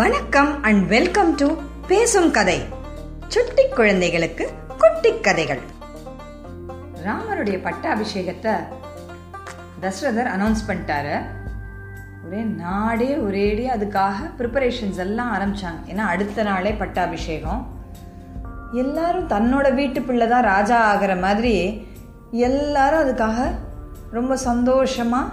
வணக்கம் and welcome to பேசும் கதை. சுட்டி குழந்தைகளுக்கு குட்டி கதைகள். ராமருடைய பட்டாபிஷேகத்தை தசரதர் அனௌன்ஸ் பண்ணிட்டாரு. ஒரே நாடே ஒரேடி அதுக்காக ப்ரிப்பரேஷன்ஸ் எல்லாம் ஆரம்பிச்சாங்க. ஏன்னா அடுத்த நாளே பட்டாபிஷேகம். எல்லாரும் தன்னோட வீட்டு பிள்ளை தான் ராஜா ஆகிற மாதிரி எல்லாரும் அதுக்காக ரொம்ப சந்தோஷமாக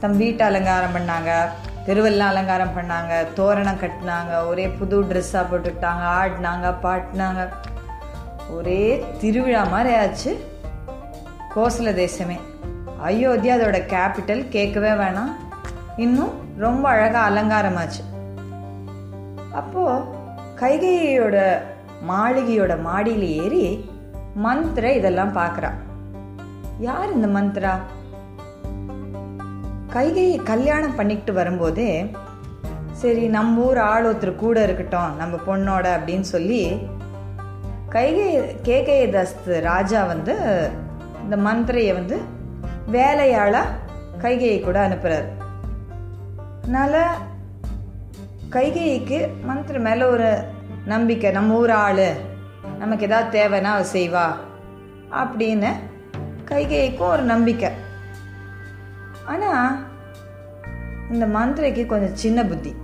தம் வீட்டை அலங்காரம் பண்ணாங்க. தெருவெல்லாம் அலங்காரம் பண்ணாங்க தோரணம் கட்டினாங்க ஒரே புது ட்ரெஸ்ஸாக போட்டுக்கிட்டாங்க ஆடினாங்க பாட்டினாங்க. ஒரே திருவிழா மாதிரி ஆச்சு. கோசல தேசமே. அயோத்தியா அதோட கேபிட்டல் கேட்கவே வேணாம். இன்னும் ரொம்ப அழகாக அலங்காரமாச்சு. அப்போது கைகையோட மாளிகையோட மாடியில் ஏறி மந்த்ர இதெல்லாம் பார்க்குறா யார் இந்த மந்த்ரா? கைகையை கல்யாணம் பண்ணிக்கிட்டு வரும்போதே சரி நம்ம ஊர் ஆள் ஒருத்தர் கூட இருக்கட்டும் நம்ம பொண்ணோட அப்படின்னு சொல்லி கைகை கேகே தஸ்து ராஜா வந்து இந்த மந்திரையை வந்து வேலையாளாக கைகையை கூட அனுப்புகிறார் அதனால் கைகைக்கு மந்திரி மேலே ஒரு நம்பிக்கை நம்ம ஊர் ஆள் நமக்கு ஏதாவது தேவைன்னா அவள் செய்வா அப்படின்னு கைகைக்கும் ஒரு நம்பிக்கை. ஆனால் இந்த மந்திரைக்கு கொஞ்சம் சின்ன புத்தி.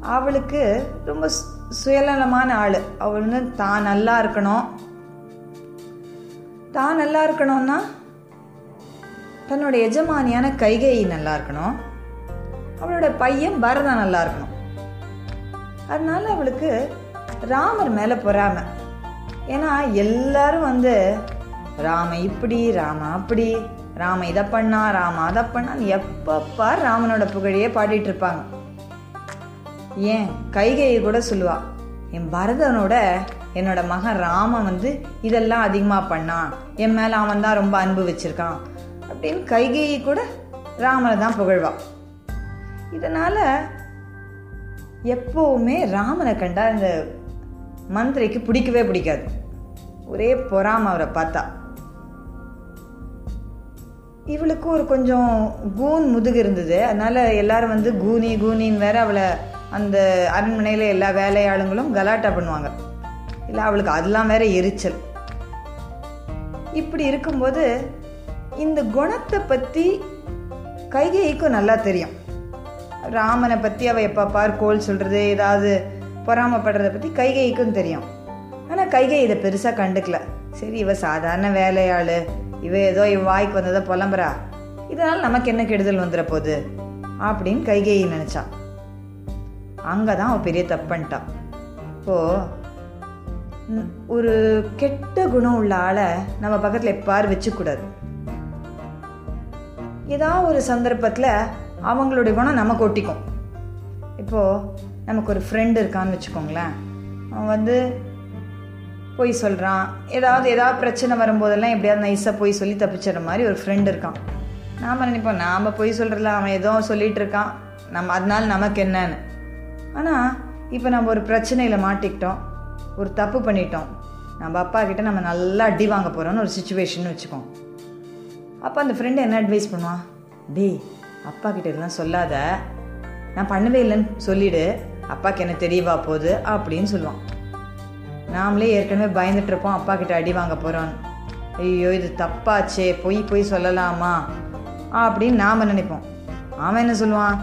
அவளுக்கு ரொம்ப சு- சுயநலமான ஆள். அவள் வந்து தான் நல்லா இருக்கணும். தான் நல்லா இருக்கணும்னா தன்னோட எஜமானியான கைகை நல்லா இருக்கணும். அவளோட பையன் பரதா நல்லா இருக்கணும். அதனால அவளுக்கு ராமர் மேலே பொறாமை. ஏன்னா எல்லாரும் வந்து ராம இப்படி ராம அப்படி. ராம இதை பண்ணா ராம அதை பண்ணான்னு எப்பப்பா ராமனோட புகழையே பாடிட்டு இருப்பாங்க. ஏன்? கைகையை கூட சொல்லுவா என் பரதனோட என்னோட மகன் ராமன் வந்து இதெல்லாம் அதிகமாக பண்ணான் என் மேலே அவன் தான் ரொம்ப அன்பு வச்சிருக்கான் அப்படின்னு கைகையை கூட ராமனை தான் புகழ்வான் இதனால எப்போவுமே ராமனை கண்டா இந்த மந்திரிக்கு பிடிக்கவே பிடிக்காது. ஒரே பொறாம அவரை பார்த்தா. இவளுக்கு ஒரு கொஞ்சம் கூன் முதுகு இருந்தது. அதனால் எல்லாரும் வந்து கூனி கூனின்னு வேற அவளை அந்த அரண்மனையில் எல்லா வேலையாளுங்களும் கலாட்டா பண்ணுவாங்க. இல்லை அவளுக்கு அதெல்லாம் வேற எரிச்சல். இப்படி இருக்கும்போது இந்த குணத்தை பற்றி கைகைக்கும் நல்லா தெரியும். ராமனை பற்றி அவள் எப்போ பார் கோல் சொல்கிறது ஏதாவது பொறாமப்படுறத பற்றி கைகைக்கும் தெரியும். ஆனால் கைகை இதை பெருசாக கண்டுக்கல. சரி இவ சாதாரண வேலையாளு. இவ ஏதோ இவ் வாய்க்கு வந்ததை புலம்புறா. இதனால் நமக்கு என்ன கெடுதல் வந்துட போகுது அப்படின்னு கைகேயி அங்கே தான் அவள் பெரிய தப்பு பண்ணிட்டா. இப்போ ஒரு கெட்ட குணம் உள்ள ஆளை நம்ம பக்கத்தில் எப்பார் வச்சுக்கூடாது. ஏதாவது ஒரு சந்தர்ப்பத்தில் அவங்களுடைய குணம் நம்ம ஒட்டிக்கும். இப்போது நமக்கு ஒரு ஃப்ரெண்டு இருக்கான்னு வச்சுக்கோங்களேன். அவன் வந்து பொய் சொல்கிறான் ஏதாவது ஏதாவது பிரச்சனை வரும்போதெல்லாம் எப்படியாவது நைஸாக பொய் சொல்லி தப்பிச்சிடுற மாதிரி ஒரு ஃப்ரெண்டு இருக்கான். நாம் நினைப்போம் நாம் பொய் சொல்கிறல அவன் ஏதோ சொல்லிகிட்டு இருக்கான். நம்ம அதனால நமக்கு என்னன்னு. ஆனால் இப்போ நம்ம ஒரு பிரச்சனையில் மாட்டிக்கிட்டோம் ஒரு தப்பு பண்ணிட்டோம். நம்ம அப்பா கிட்ட நம்ம நல்லா அடி வாங்க போகிறோம்னு ஒரு சுச்சுவேஷன் வச்சுக்கோம் அப்போ அந்த ஃப்ரெண்டு என்ன அட்வைஸ் பண்ணுவான்? டே அப்பா கிட்ட இதெல்லாம் சொல்லாத. நான் பண்ணவே இல்லைன்னு சொல்லிடு. அப்பாவுக்கு என்ன தெரியவா போகுது? அப்படின்னு சொல்லுவான். நாமளே ஏற்கனவே பயந்துட்டுருப்போம் அப்பா கிட்ட அடி வாங்க போகிறோம் ஐயோ இது தப்பாச்சே பொய் பொய் சொல்லலாமா? அப்படின்னு நாம் நினைப்போம். அவன் என்ன சொல்லுவான்?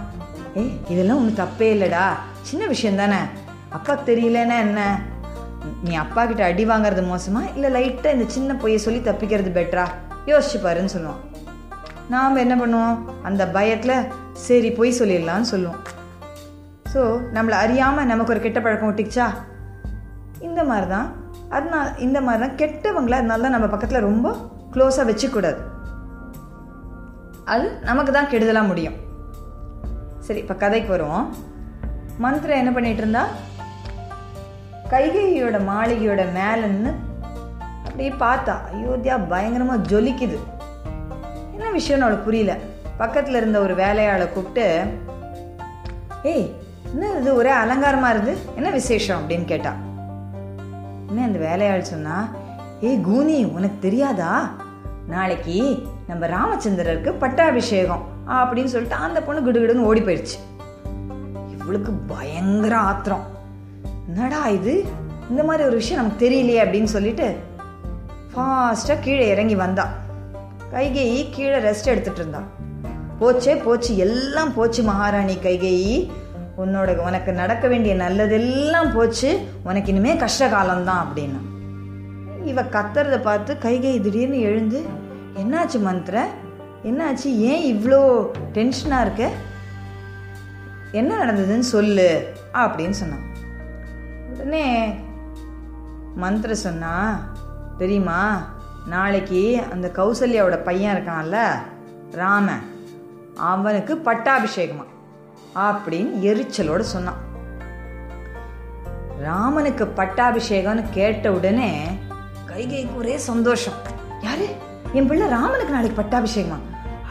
ஏய் இதெல்லாம் ஒன்றும் தப்பே இல்லைடா சின்ன விஷயம் தானே? அப்பா தெரியலன்னா என்ன? நீ அப்பா கிட்ட அடி வாங்குறது மோசமா இல்லை லைட்டாக இந்த சின்ன பொய்யை சொல்லி தப்பிக்கிறது பெட்டரா? யோசிச்சு பாருன்னு சொல்லுவான். நாம் என்ன பண்ணுவோம்? அந்த பயத்தில் சரி பொய் சொல்லிடலான்னு சொல்லுவோம். ஸோ நம்மளை அறியாமல் நமக்கு ஒரு கெட்ட பழக்கம் ஒட்டிக்கிச்சா? இந்த மாதிரி தான் அதனால இந்த மாதிரி தான் கெட்டவங்கள அதனால தான் நம்ம பக்கத்தில் ரொம்ப க்ளோஸாக வச்சுக்கூடாது. அது நமக்கு தான் கெடுதலாக முடியும். சரி இப்போ கதைக்கு வருவோம். மந்திர என்ன பண்ணிட்டு இருந்தா? கைகையோட மாளிகையோட மேலன்னு அப்படியே பார்த்தா அயோத்தியா பயங்கரமாக ஜொலிக்குது. என்ன விஷயம்னு அவளுக்கு புரியல. பக்கத்தில் இருந்த ஒரு வேலையாளை கூப்பிட்டு ஏய் என்ன இது? ஒரே அலங்காரமாக இருக்குது. என்ன விசேஷம்? அப்படின்னு கேட்டா. என்ன அந்த வேலையாள் சொன்னா ஏய் கூனி உனக்கு தெரியாதா? நாளைக்கு நம்ம ராமச்சந்திரருக்கு பட்டாபிஷேகம் அப்படின்னு சொல்லிட்டு அந்த பொண்ணு கிடுகிடுன்னு ஓடி போயிடுச்சு. இவளுக்கு பயங்கர ஆத்திரம். என்னடா இது? இந்த மாதிரி ஒரு விஷயம் நமக்கு தெரியலையே அப்படின்னு சொல்லிட்டு ஃபாஸ்ட்டாக கீழே இறங்கி வந்தா. கைகேயி கீழே ரெஸ்ட் எடுத்துட்டு இருந்தா. போச்சே போச்சு எல்லாம் போச்சு மகாராணி கைகேயி. உன்னோட உனக்கு நடக்க வேண்டிய நல்லதெல்லாம் போச்சு உனக்கு இனிமே கஷ்ட காலம்தான் அப்படின்னு. இவ கத்துறத பார்த்து கைகை திடீர்னு எழுந்து என்னாச்சு மந்திர? என்னாச்சு? ஏன் இவ்வளோ டென்ஷனாக இருக்க? என்ன நடந்ததுன்னு சொல்லு அப்படின்னு சொன்னான். உடனே மந்திர சொன்னா தெரியுமா நாளைக்கு அந்த கௌசல்யாவோட பையன் இருக்கான்ல ராமன் அவனுக்கு பட்டாபிஷேகமா? அப்படின்னு எரிச்சலோட சொன்னான். ராமனுக்கு பட்டாபிஷேகம்னு கேட்ட உடனே கைகைக்கு ஒரே சந்தோஷம். யாரு? என் பிள்ளை ராமனுக்கு நாளைக்கு பட்டாபிஷேகமா?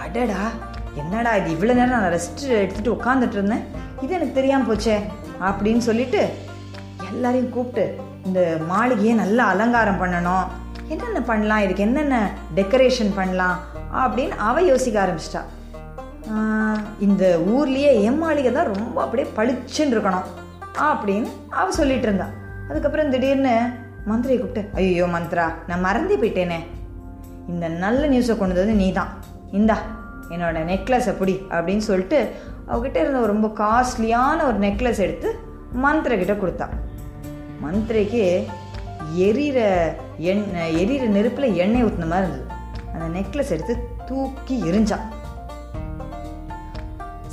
அடடா என்னடா இது? இவ்வளோ நேரம் நான் ரெஸ்ட் எடுத்துட்டு உட்காந்துட்டு இருந்தேன். இது எனக்கு தெரியாமல் போச்சே அப்படின்னு சொல்லிட்டு எல்லாரையும் கூப்பிட்டு இந்த மாளிகையை நல்லா அலங்காரம் பண்ணணும். என்னென்ன பண்ணலாம்? இதுக்கு என்னென்ன டெக்கரேஷன் பண்ணலாம்? அப்படின்னு அவ யோசிக்க ஆரம்பிச்சிட்டா. இந்த ஊர்லேயே ஏமாளிகை தான் ரொம்ப அப்படியே பளிச்சுன்னு இருக்கணும் அப்படின்னு அவ சொல்லிட்டு இருந்தா. அதுக்கப்புறம் திடீர்னு மந்திரியை கூப்பிட்டு ஐயோ மந்த்ரா நான் மறந்தே போயிட்டேனே. இந்த நல்ல நியூஸை கொண்டு வந்து நீ தான் இந்தா என்னோட நெக்லஸை பிடி அப்படின்னு சொல்லிட்டு அவகிட்ட இருந்த ஒரு ரொம்ப காஸ்ட்லியான ஒரு நெக்லஸ் எடுத்து மந்திர கிட்ட கொடுத்தா. மந்திரைக்கு எரியிற எண்ணெய் எரியிற நெருப்பில் எண்ணெய் ஊற்றின மாதிரி இருந்தது. அந்த நெக்லஸ் எடுத்து தூக்கி எரிஞ்சான்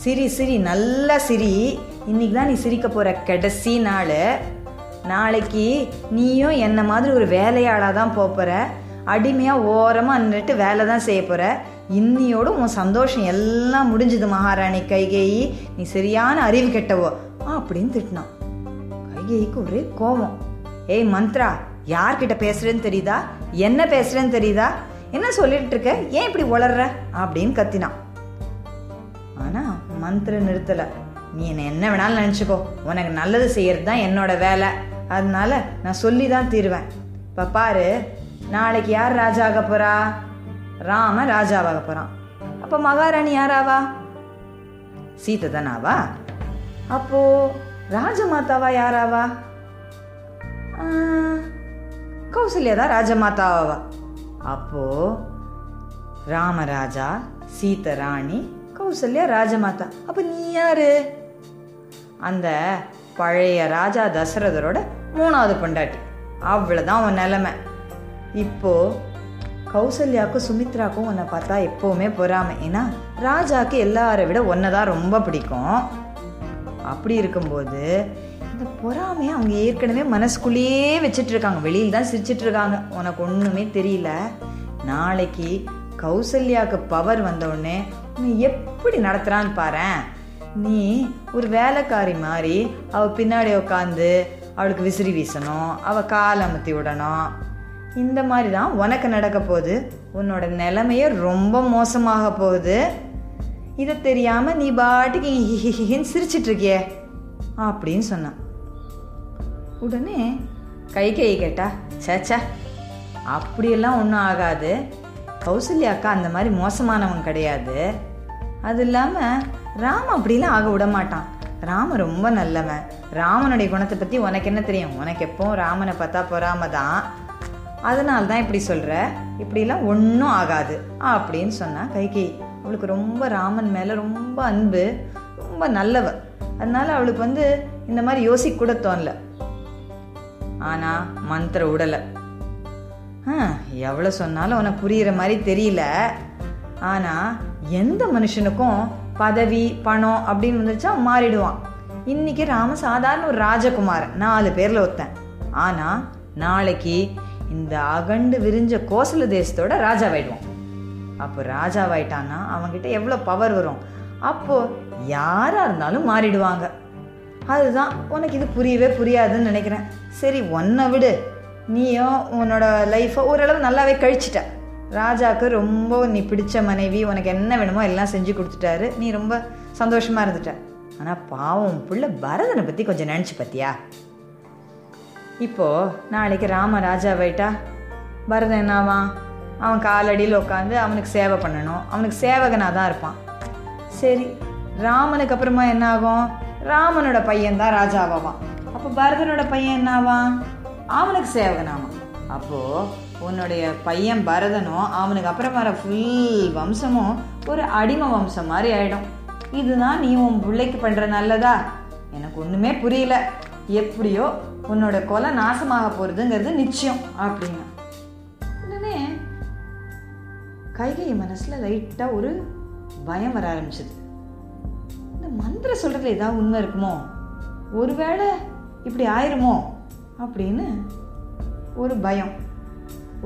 சிரி சிரி நல்லா சிரி. இன்னைக்கு தான் நீ சிரிக்க போகிற கடைசி நாள். நாளைக்கு நீயும் என்ன மாதிரி ஒரு வேலையாளாக தான் போக அடிமையாக ஓரமாக நின்றுட்டு வேலை தான் செய்ய போகிற இன்னியோடு உன் சந்தோஷம் எல்லாம் முடிஞ்சுது மகாராணி கைகேயி. நீ சரியான அறிவு கெட்டவோ அப்படின்னு திட்டினான். கைகேயிக்கு ஒரே கோபம். ஏய் மந்த்ரா யார்கிட்ட பேசுகிறேன்னு தெரியுதா? என்ன பேசுகிறேன்னு தெரியுதா? என்ன சொல்லிட்டு இருக்க ஏன் இப்படி உளர்ற? அப்படின்னு கத்தினான். மந்திர நிறுத்தலை. நீ என்ன என்ன வேணாலும் நினச்சிக்கோ. உனக்கு நல்லது செய்யறது தான் என்னோட வேலை. அதனால நான் சொல்லி தான் தீருவேன். இப்போ பாரு நாளைக்கு யார் ராஜாக போகிறா போறா? ராம ராஜாவாக போகிறான் அப்போ மகாராணி யாராவா? சீதை தானாவா அப்போ ராஜமாதாவா யாராவா? கௌசல்யா தான் ராஜமாதாவா அப்போ ராமராஜா சீத ராணி கௌசல்யா ராஜமாதா அப்ப நீ யாரு? அந்த பழைய ராஜா தசரதரோட மூணாவது பொண்டாட்டி. அவ்வளோதான் உன் நிலமை. இப்போ கௌசல்யாவுக்கும் சுமித்ராக்கும் உன்னை பார்த்தா எப்போவுமே பொறாமை. ஏன்னா ராஜாக்கு எல்லாரை விட உன்னை தான் ரொம்ப பிடிக்கும். அப்படி இருக்கும்போது இந்த பொறாமையை அவங்க ஏற்கனவே மனசுக்குள்ளேயே வச்சுட்டு இருக்காங்க வெளியில் தான் சிரிச்சிட்டு இருக்காங்க உனக்கு ஒன்றுமே தெரியல. நாளைக்கு கௌசல்யாவுக்கு பவர் வந்த உடனே நீ எப்படி நடத்துறான்னு பாரேன். நீ ஒரு வேலைக்காரி மாதிரி அவ பின்னாடி உட்காந்து அவளுக்கு விசிறி வீசணும் அவ கால் அமுத்தி விடணும். இந்த மாதிரி தான் உனக்கு நடக்க போகுது. உன்னோட நிலைமைய ரொம்ப மோசமாக போகுது. இதை தெரியாம நீ பாட்டுக்கு ஹிஹிஹின்னு சிரிச்சிட்டு இருக்கியே அப்படின்னு சொன்னான் உடனே கை கை கேட்டா சேச்சா அப்படியெல்லாம் ஒன்றும் ஆகாது. கௌசல்யாக்கா அந்த மாதிரி மோசமானவன் கிடையாது. அது இல்லாமல் ராம் அப்படிலாம் ஆக விட மாட்டான் ராம ரொம்ப நல்லவன். ராமனுடைய குணத்தை பற்றி உனக்கு என்ன தெரியும்? உனக்கு எப்போ ராமனை பார்த்தா பொறாம தான் அதனால தான் இப்படி சொல்கிற இப்படிலாம் ஒன்றும் ஆகாது. அப்படின்னு சொன்னால் கைகை. அவளுக்கு ரொம்ப ராமன் மேலே ரொம்ப அன்பு ரொம்ப நல்லவ. அதனால அவளுக்கு வந்து இந்த மாதிரி யோசிக்க கூட தோணல. ஆனால் மந்திர உடலை. எவ்வளோ சொன்னாலும் உனக்கு புரிகிற மாதிரி தெரியல. ஆனால் எந்த மனுஷனுக்கும் பதவி பணம் அப்படின்னு வந்துச்சா மாறிடுவான். இன்னைக்கு ராம சாதாரண ஒரு ராஜகுமாரன் நாலு பேர்ல ஒருத்தன். ஆனா நாளைக்கு இந்த அகண்டு விரிஞ்ச கோசல தேசத்தோட ராஜாவாயிடுவான். அப்போ ராஜாவாயிட்டான்னா அவங்ககிட்ட எவ்வளோ பவர் வரும்? அப்போ யாரா இருந்தாலும் மாறிடுவாங்க. அதுதான் உனக்கு இது புரியவே புரியாதுன்னு நினைக்கிறேன். சரி ஒன்றை விடு. நீயும் உன்னோட லைஃப்பை ஓரளவு நல்லாவே கழிச்சிட்ட. ராஜாவுக்கு ரொம்ப நீ பிடிச்ச மனைவி உனக்கு என்ன வேணுமோ எல்லாம் செஞ்சு கொடுத்துட்டாரு. நீ ரொம்ப சந்தோஷமா இருந்துட்ட. ஆனால் பாவம் உன் புள்ள பரதனை பற்றி கொஞ்சம் நினச்சி பார்த்தியா இப்போ நாளைக்கு ராம ராஜா வைட்டா பரதன் என்னவான் அவன் காலடியில் உட்காந்து அவனுக்கு சேவை பண்ணணும். அவனுக்கு சேவகனாக தான் இருப்பான். சரி ராமனுக்கு அப்புறமா என்ன ஆகும் ராமனோட பையன் தான் ராஜாவாவான் அப்போ பரதனோட பையன் என்னாவான் அவனுக்கு சேவகனாவான் அப்போ உன்னுடைய பையன் பரதனும் அவனுக்கு அப்புறம் வர ஃபுல் வம்சமும் ஒரு அடிம வம்சம் மாதிரி ஆயிடும். இதுதான் நீ உன் பிள்ளைக்கு பண்ற நல்லதா? எனக்கு ஒண்ணுமே புரியல. எப்படியோ உன்னோட கொலை நாசமாக போறதுங்கிறது நிச்சயம் அப்படின்னு. உடனே கைகை மனசுல லைட்டா ஒரு பயம் வர ஆரம்பிச்சது. இந்த மந்திரம் சொல்றதுல ஏதாவது உண்மை இருக்குமோ? ஒருவேளை இப்படி ஆயிருமோ? அப்படின்னு ஒரு பயம்.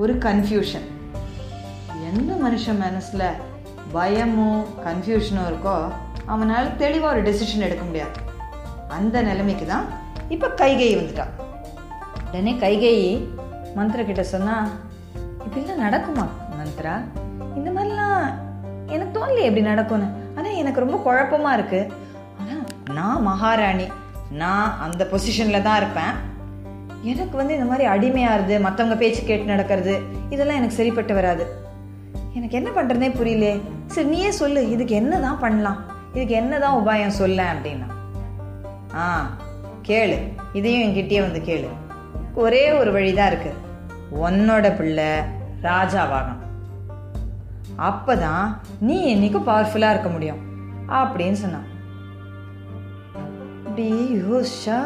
ஒரு கன்ஃபியூஷன் எந்த மனுஷன் மனசில் பயமும் கன்ஃபியூஷனும் இருக்கோ அவனால் தெளிவாக ஒரு டெசிஷன் எடுக்க முடியாது. அந்த நிலைமைக்கு தான் இப்போ கைகை வந்துட்டான். உடனே கைகை மந்திர கிட்ட சொன்னால் இப்படிலாம் நடக்குமா மந்த்ரா? இந்த மாதிரிலாம் எனக்கு தோணலையே எப்படி நடக்கும்னு. ஆனால் எனக்கு ரொம்ப குழப்பமா இருக்குது ஆனால் நான் மகாராணி. நான் அந்த பொசிஷனில் தான் இருப்பேன். எனக்கு வந்து இந்த மாதிரி அடிமையாகிறது மற்றவங்க பேச்சு கேட்டு நடக்கிறது இதெல்லாம் எனக்கு சரிப்பட்டு வராது. எனக்கு என்ன பண்ணுறதே புரியலே சரி நீயே சொல்லு இதுக்கு என்ன தான் பண்ணலாம்? இதுக்கு என்ன தான் உபாயம் சொல்ல அப்படின்னா. ஆ கேளு. இதையும் என்கிட்டயே வந்து கேளு. ஒரே ஒரு வழிதான் இருக்கு. உன்னோட பிள்ளை ராஜாவாகணும் அப்பதான் நீ என்னைக்கும் பவர்ஃபுல்லா இருக்க முடியும் அப்படின்னு சொன்னான். அப்படி யோசிச்சா?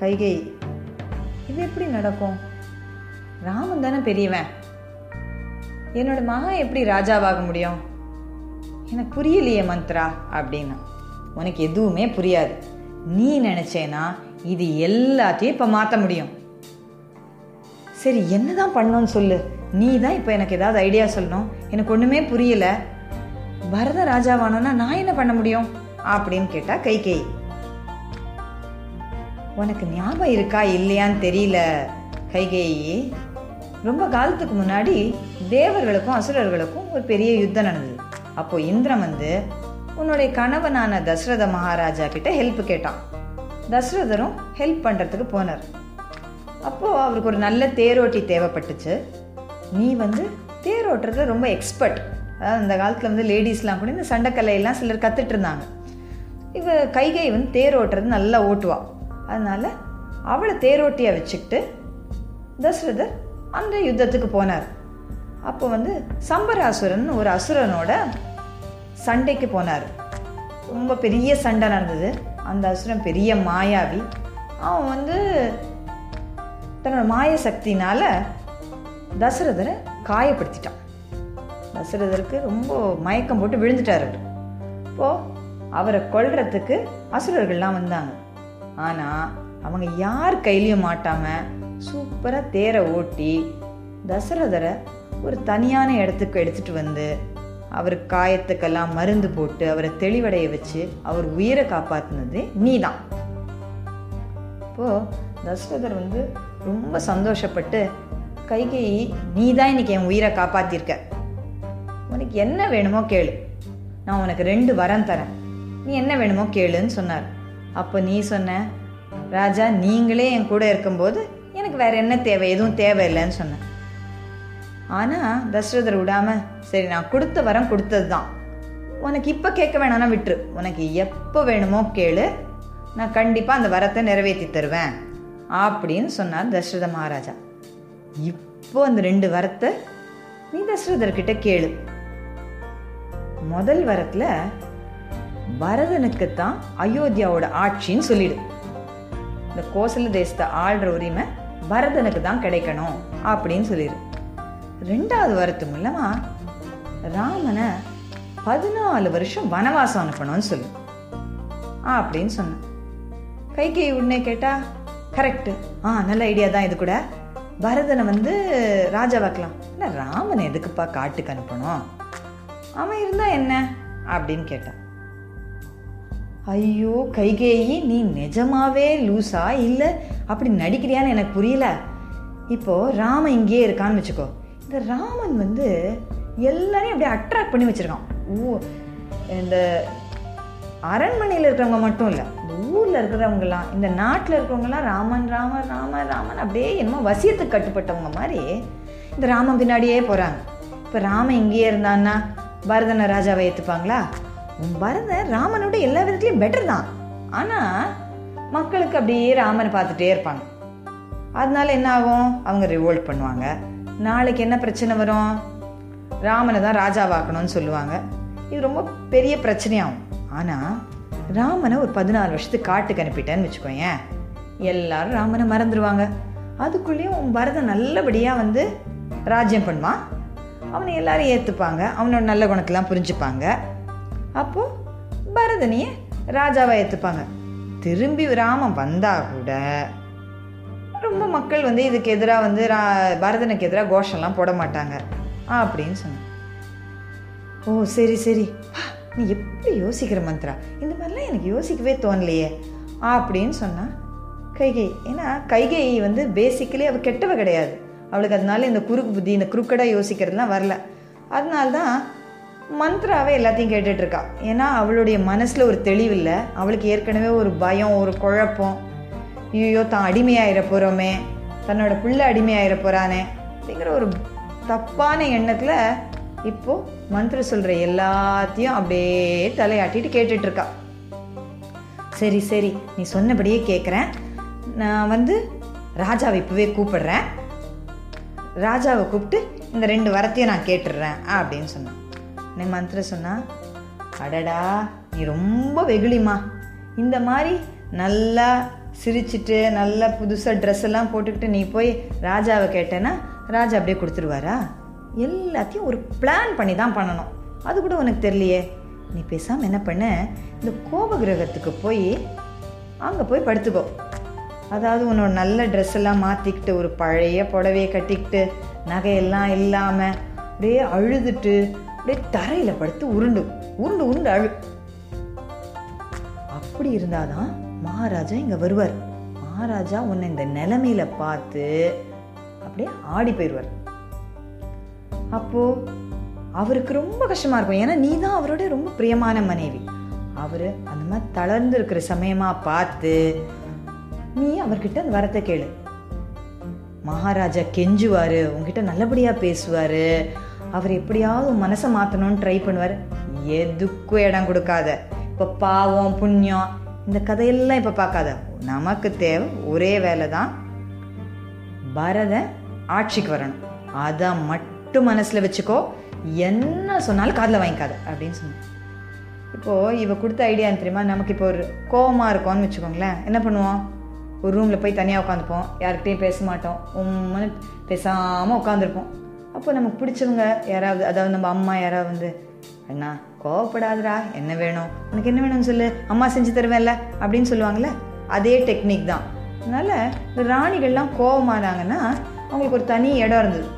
கைகை. இது எப்படி நடக்கும்? ராமன் தானே பெரியவன். என்னோட மகன் எப்படி ராஜாவாக முடியும்? எனக்கு புரியலையே மந்த்ரா அப்படின்னா. உனக்கு எதுவுமே புரியாது. நீ நினைச்சேனா இது எல்லாத்தையும் இப்போ மாற்ற முடியும். சரி என்னதான் பண்ணணும்னு சொல்லு. நீ தான் இப்போ எனக்கு ஏதாவது ஐடியா சொல்லணும். எனக்கு ஒன்றுமே புரியல. பரத ராஜாவானோன்னா நான் என்ன பண்ண முடியும்? அப்படின்னு கேட்டால் கை கை. உனக்கு ஞாபகம் இருக்கா இல்லையான்னு தெரியல கைகேயி. ரொம்ப காலத்துக்கு முன்னாடி தேவர்களுக்கும் அசுரர்களுக்கும் ஒரு பெரிய யுத்தம் நடந்தது. அப்போ இந்திரன் வந்து உன்னுடைய கணவனான தசரத மகாராஜா கிட்ட ஹெல்ப் கேட்டான். தசரதரும் ஹெல்ப் பண்றதுக்கு போனார். அப்போ அவருக்கு ஒரு நல்ல தேரோட்டி தேவைப்பட்டுச்சு. நீ வந்து தேர் ரொம்ப எக்ஸ்பர்ட் அதாவது இந்த காலத்தில் வந்து லேடிஸ்லாம் கூட இந்த சண்டைக்கலையெல்லாம் சிலர் கத்துட்டு இருந்தாங்க. இவ கைகை வந்து தேர் ஓட்டுறது நல்லா ஓட்டுவாள் அதனால் அவளை தேரோட்டியாக வச்சுக்கிட்டு தசரதர் அந்த யுத்தத்துக்கு போனார். அப்போ வந்து சம்பராசுரன் ஒரு அசுரனோட சண்டைக்கு போனார். ரொம்ப பெரிய சண்டை நடந்தது. அந்த அசுரன் பெரிய மாயாவி. அவன் வந்து தன்னோட மாய சக்தினால் தசரதரை காயப்படுத்திட்டான். தசரதருக்கு ரொம்ப மயக்கம் போட்டு விழுந்துட்டார் அவர். அவரை கொல்றதுக்கு அசுரர்கள்லாம் வந்தாங்க. ஆனால் அவங்க யார் கையிலையும் மாட்டாமல் சூப்பராக தேரை ஓட்டி தசரதரை ஒரு தனியான இடத்துக்கு எடுத்துகிட்டு வந்து அவர் காயத்துக்கெல்லாம் மருந்து போட்டு அவரை தெளிவடைய வச்சு அவர் உயிரை காப்பாத்தினது நீதான். இப்போது தசரதர் வந்து ரொம்ப சந்தோஷப்பட்டு கைகை நீ தான் இன்னைக்கு என் உயிரை காப்பாற்றிருக்க உனக்கு என்ன வேணுமோ கேளு. நான் உனக்கு ரெண்டு வரம் தரேன். நீ என்ன வேணுமோ கேளுன்னு சொன்னார். அப்போ நீ சொன்ன ராஜா நீங்களே என் கூட இருக்கும்போது எனக்கு வேற என்ன தேவை? எதுவும் தேவையில்லைன்னு சொன்னேன் ஆனா தசரதர் விடாம சரி நான் கொடுத்த வரம் கொடுத்தது தான் உனக்கு இப்ப கேட்க வேணாம்னா விட்டுரு. உனக்கு எப்போ வேணுமோ கேளு. நான் கண்டிப்பா அந்த வரத்தை நிறைவேற்றி தருவேன். அப்படின்னு சொன்னார் தசரத மகாராஜா. இப்போ அந்த ரெண்டு வரத்தை நீ தசரதர்கிட்ட கேளு. முதல் வரத்துல பரதனுக்கு தான் அயோத்தியாவோட ஆட்சின்னு சொல்லிடு. இந்த கோசல தேசத்தை ஆள்ற உரிமை பரதனுக்கு தான் கிடைக்கணும் அப்படின்னு சொல்லிடு. ரெண்டாவது வருத்தம் மூலமா ராமனை பதினாலு வருஷம் வனவாசம் அனுப்பணும்னு சொல்லு. அப்படின்னு சொன்னேன். கைகை உடனே கேட்டா கரெக்டு. ஆ நல்ல ஐடியா தான் இது கூட. பரதனை வந்து ராஜாவாக்கலாம் இல்லை ராமன் எதுக்குப்பா காட்டுக்கு அனுப்பணும்? அவன் இருந்தா என்ன? அப்படின்னு கேட்டான் ஐயோ கைகேயி நீ நிஜமாவே லூஸா இல்லை அப்படி நடிக்கிறியான்னு எனக்கு புரியல. இப்போது ராமன் இங்கேயே இருக்கான்னு வச்சுக்கோ. இந்த ராமன் வந்து எல்லாரையும் அப்படியே அட்ராக்ட் பண்ணி வச்சுருக்கான். ஊ இந்த அரண்மனையில் இருக்கிறவங்க மட்டும் இல்லை இந்த ஊரில் இருக்கிறவங்கலாம் இந்த நாட்டில் இருக்கிறவங்கலாம் ராமன் ராமன் ராமன் ராமன் அப்படியே என்னமோ வசியத்துக்கு கட்டுப்பட்டவங்க மாதிரி இந்த ராமன் பின்னாடியே போகிறாங்க இப்போ ராமன் இங்கேயே இருந்தான்னா பரதன ராஜாவை ஏற்றுப்பாங்களா உன் பரதன் ராமனோட எல்லா விதத்துலையும் பெட்டர் தான். ஆனால் மக்களுக்கு அப்படியே ராமனை பார்த்துட்டே இருப்பாங்க. அதனால என்ன ஆகும்? அவங்க ரிவோல்ட் பண்ணுவாங்க. நாளைக்கு என்ன பிரச்சனை வரும்? ராமனை தான் ராஜாவாக்கணும்னு சொல்லுவாங்க. இது ரொம்ப பெரிய பிரச்சனையாகும். ஆனால் ராமனை ஒரு பதினாறு வருஷத்துக்கு காட்டுக்கு அனுப்பிட்டேன்னு வச்சுக்கோயேன் எல்லாரும் ராமனை மறந்துடுவாங்க அதுக்குள்ளேயும் உன் பரதன் நல்லபடியாக வந்து ராஜ்யம் பண்ணுவான். அவனை எல்லாரும் ஏற்றுப்பாங்க அவனோட நல்ல குணத்தெல்லாம் புரிஞ்சுப்பாங்க. அப்போது பரதனையே ராஜாவாக ஏற்றுப்பாங்க திரும்பி ராமன் வந்தால் கூட ரொம்ப மக்கள் வந்து இதுக்கு எதிராக வந்து ரா பரதனுக்கு எதிராக கோஷம்லாம் போட மாட்டாங்க. அப்படின்னு சொன்னேன் ஓ சரி சரி. நீ எப்படி யோசிக்கிற மந்த்ரா? இந்த மாதிரிலாம் எனக்கு யோசிக்கவே தோணலையே. அப்படின்னு சொன்னால் கைகை. ஏன்னா கைகை வந்து பேசிக்கலி அவள் கெட்டவ கிடையாது. அவளுக்கு அதனால இந்த குறுக்கு புத்தி இந்த குறுக்கடாக யோசிக்கிறதுலாம் வரல. அதனால தான் மந்த்ராவே எல்லாத்தையும் கேட்டுட்ருக்கா. ஏன்னா அவளுடைய மனசில் ஒரு தெளிவில்லை. அவளுக்கு ஏற்கனவே ஒரு பயம் ஒரு குழப்பம். ஐயோ தான் அடிமையாயிர போகிறோமே தன்னோட பிள்ளை அடிமையாயிர போகிறானே அப்படிங்கிற ஒரு தப்பான எண்ணத்தில் இப்போது மந்திர சொல்கிற எல்லாத்தையும் அப்படியே தலையாட்டிட்டு கேட்டுட்ருக்கா. சரி சரி நீ சொன்னபடியே கேட்குறேன் நான் வந்து ராஜாவை இப்போவே கூப்பிடுறேன். ராஜாவை கூப்பிட்டு இந்த ரெண்டு வரத்தையும் நான் கேட்டுடுறேன் அப்படின்னு சொன்னான். நீ மந்திர சொன்னா அடடா நீ ரொம்ப வெகுளிமா இந்த மாதிரி நல்லா சிரிச்சிட்டு நல்லா புதுசாக ட்ரெஸ் எல்லாம் போட்டுக்கிட்டு நீ போய் ராஜாவை கேட்டேன்னா ராஜா அப்படியே கொடுத்துருவாரா? எல்லாத்தையும் ஒரு பிளான் பண்ணி தான் பண்ணணும். அது கூட உனக்கு தெரியலையே. நீ பேசாமல் என்ன பண்ண? இந்த கோப கிரகத்துக்கு போய் அங்கே போய் படுத்துக்கோ. அதாவது உன்னோட நல்ல ட்ரெஸ் எல்லாம் மாற்றிக்கிட்டு ஒரு பழைய புடவையை கட்டிக்கிட்டு நகையெல்லாம் இல்லாமல் அப்படியே அழுதுட்டு அப்படியே தரையில் படுத்து உருண்டு உருண்டு உருண்டு அழு. அப்படி இருந்தாதான் மகாராஜா இங்கே வருவார். மகாராஜா உன்னை இந்த நிலைமையில பார்த்து அப்படியே ஆடி போயிடுவார். அப்போ அவருக்கு ரொம்ப கஷ்டமா இருக்கும். ஏன்னா நீ தான் அவரோட ரொம்ப பிரியமான மனைவி. அவர் அந்த மாதிரி தளர்ந்து இருக்கிற சமயமா பார்த்து நீ அவர்கிட்ட அந்த வரத்தை கேளு. மகாராஜா கெஞ்சுவாரு உங்ககிட்ட நல்லபடியா பேசுவாரு. அவர் எப்படியாவது மனசை மாற்றணும்னு ட்ரை பண்ணுவார். எதுக்கும் இடம் கொடுக்காத. இப்போ பாவம் புண்ணியம் இந்த கதையெல்லாம் இப்போ பார்க்காத. நமக்கு தேவை ஒரே வேலை தான் பரதன் ஆட்சிக்கு வரணும். அதை மட்டும் மனசில் வச்சுக்கோ. என்ன சொன்னாலும் காதில் வாங்கிக்காத அப்படின்னு சொன்னோம் இப்போது இவ கொடுத்த ஐடியா தெரியுமா? நமக்கு இப்போ ஒரு கோவமாக இருக்கோம்னு வச்சுக்கோங்களேன். என்ன பண்ணுவோம்? ஒரு ரூமில் போய் தனியாக உட்காந்துப்போம். யார்கிட்டையும் பேச மாட்டோம். உம்முன்னு பேசாமல் உட்காந்துருப்போம். அப்போ நமக்கு பிடிச்சவங்க யாராவது அதாவது நம்ம அம்மா யாராவது வந்து அண்ணா கோவப்படாதடா என்ன வேணும்? உனக்கு என்ன வேணும்னு சொல்லு அம்மா செஞ்சு தருவேன்ல அப்படின்னு சொல்லுவாங்கல்ல அதே டெக்னிக் தான். அதனால் இந்த ராணிகள்லாம் கோவமானாங்கன்னா அவங்களுக்கு ஒரு தனி இடம் இருந்தது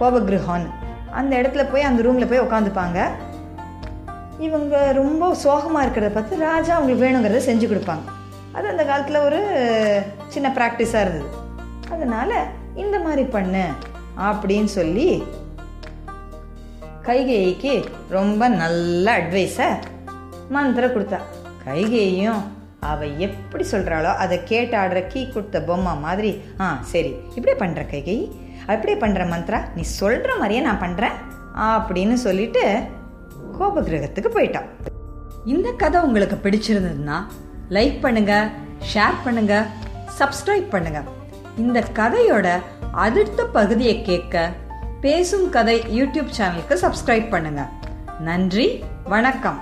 கோபகிருஹான்னு அந்த இடத்துல போய் அந்த ரூமில் போய் உட்காந்துப்பாங்க இவங்க ரொம்ப சோகமாக இருக்கிறத பார்த்து ராஜா அவங்களுக்கு வேணுங்கிறத செஞ்சு கொடுப்பாங்க. அது அந்த காலத்தில் ஒரு சின்ன ப்ராக்டிஸாக இருந்தது. அதனால் இந்த மாதிரி பண்ணு அப்படின்னு சொல்லி கைகேயிக்கு ரொம்ப நல்ல அட்வைஸை மந்திர கொடுத்தா. கைகேயும் அவ எப்படி சொல்கிறாளோ அதை கேட்டு ஆடுற கீ கொடுத்த பொம்மை மாதிரி ஆ சரி இப்படியே பண்ணுற கைகை அப்படியே பண்ணுற மந்த்ரா நீ சொல்கிற மாதிரியே நான் பண்ணுறேன் அப்படின்னு சொல்லிட்டு கோபகிரகத்துக்கு போயிட்டான் இந்த கதை உங்களுக்கு பிடிச்சிருந்ததுன்னா லைக் பண்ணுங்கள் ஷேர் பண்ணுங்கள் சப்ஸ்கிரைப் பண்ணுங்கள் இந்த கதையோட அடுத்த பகுதியை கேட்க பேசும் கதை யூடியூப் சேனலுக்கு சப்ஸ்கிரைப் பண்ணுங்க. நன்றி வணக்கம்.